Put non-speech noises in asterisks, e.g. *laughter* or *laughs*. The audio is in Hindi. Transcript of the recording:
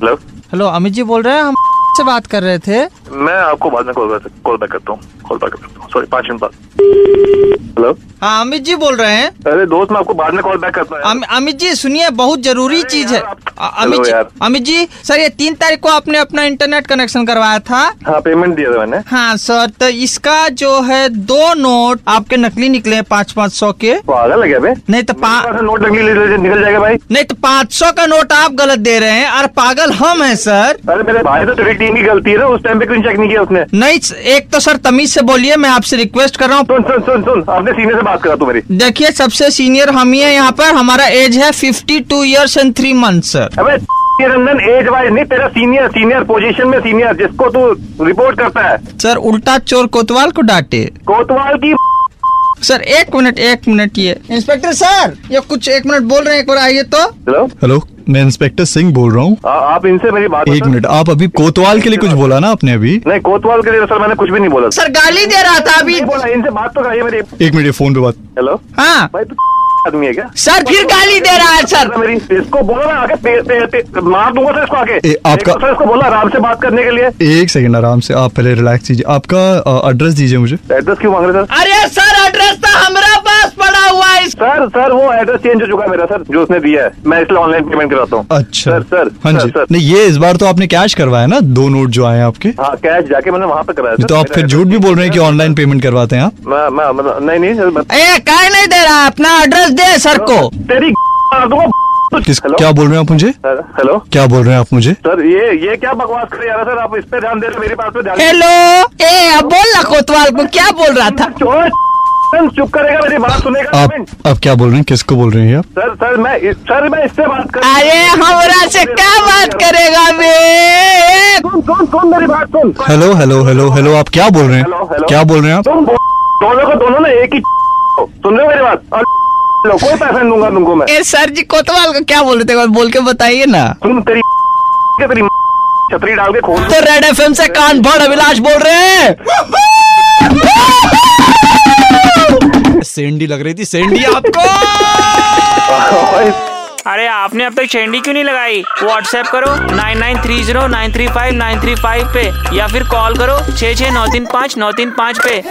हेलो हेलो अमित जी बोल रहे हैं हम से बात कर रहे थे। मैं आपको बाद में कॉल कॉल बैक करता हूँ कॉल बैक करता हूँ. सॉरी पाँच मिनट बाद. हेलो हाँ अमित जी बोल रहे हैं। अरे दोस्त मैं आपको बाद में कॉल बैक करता हूँ अमित जी सुनिए बहुत ज़रूरी चीज़ है। अमित जी अमित जी सर ये तीन तारीख को आपने अपना इंटरनेट कनेक्शन करवाया था? हाँ पेमेंट दिया था मैंने. हाँ सर तो इसका जो है दो नोट आपके नकली निकले हैं पाँच पाँच सौ के। पागल है नहीं तो नोट निकली निकल जाएगा भाई. नहीं तो पाँच सौ का नोट आप गलत दे रहे हैं और पागल हम है सर। अरे मेरे भाई तो टीम की गलती है ना उस टाइम पे चेक नहीं किया उसने। नहीं एक तो सर तमीज से बोलिए मैं आपसे रिक्वेस्ट कर रहा हूँ। सुन सुन सुन सुन आपने सीने से बात करा तू मेरी। देखिए सबसे सीनियर हम ही है यहाँ पर। हमारा एज है fifty two years and three month sir अबे रंजन एज वाइज नहीं तेरा सीनियर सीनियर पोजीशन में सीनियर जिसको तू रिपोर्ट करता है। सर उल्टा चोर कोतवाल को डांटे। कोतवाल की सर एक मिनट एक मिनट ये। इंस्पेक्टर सर ये कुछ एक मिनट बोल रहे हैं एक बार आइए तो। हेलो? हेलो? मैं इंस्पेक्टर सिंह बोल रहा हूँ। आप इनसे मेरी बात एक मिनट आप अभी कोतवाल के लिए कुछ बोला ना आपने अभी? नहीं कोतवाल के लिए सर मैंने कुछ भी नहीं बोला। सर गाली दे रहा था अभी। बोला इनसे बात तो करिए मेरी। एक मिनट फ़ोन पे बात। हेलो? हाँ। भाई तू *laughs* आदमी है क्या? सर फिर गाली दे रहा है *laughs* सर। मेरी इसको बोलो ना आके पे, पे, पे, मार दूँगा सर इसको आके ए, आपका- तो सर इसको बोला आराम से बात करने के लिए। एक सेकंड आराम से आप पहले रिलैक्स कीजिए। आपका एड्रेस दीजिए मुझे। एड्रेस क्यों मांग रहे सर? अरे सर एड्रेस तो पड़ा हुआ है सर सर वो एड्रेस चेंज हो चुका है मेरा सर जो उसने दिया है। मैं इसलिए ऑनलाइन पेमेंट कराता हूँ। अच्छा। सर सर हाँ जी। सर नहीं ये इस बार तो आपने कैश करवाया ना? दो नोट जो आए आपके। हाँ कैश जाके मैंने वहाँ पे कराया तो आप फिर झूठ भी बोल रहे हैं कि ऑनलाइन पेमेंट करवाते हैं आप? मैं मैं मतलब नहीं नहीं सर मैं- ए काय नहीं दे रहा? अपना एड्रेस दे सर को। तेरी *laughs* किस क्या बोल रहे हैं आप मुझे? हेलो क्या बोल रहे हैं आप मुझे? सर ये ये क्या बकवास कर रहे हैं सर आप इस पे ध्यान दे रहे मेरी बात पे ध्यान हेलो ए अब बोल ना कोतवाल को क्या बोल रहा था? चोर चुप करेगा मेरी बात सुनेगा आप आप क्या बोल रहे हैं? किसको बोल रहे हैं आप? सर सर मैं इस- सर मैं इससे बात कर अरे हमरा से क्या बात करेगा बे सुन सुन सुन मेरी बात सुन। हेलो हेलो हेलो हेलो आप क्या बोल रहे हैं? क्या बोल रहे हैं आप? तुम दोनों को दोनों ना एक ही सुन रहे हो मेरी बात? और कोई पैसा नहीं दूँगा तुमको मैं। ए सर जी कोतवाल को क्या बोल रहे थे? बोल के बताइए ना। तुम तेरी तेरी छतरी डाल के खोल तो रेड एफ़ से कान भड़ अभिलाष बोल रहे हैं। सेंडी लग रही थी। सेंडी आपको! *laughs* अरे आपने अब तक शेंडी क्यों नहीं लगाई? व्हाट्सएप करो nine nine three zero nine three five nine three five पे, या फिर कॉल करो छः छः नौ तीन पाँच, नौ तीन पाँच पे।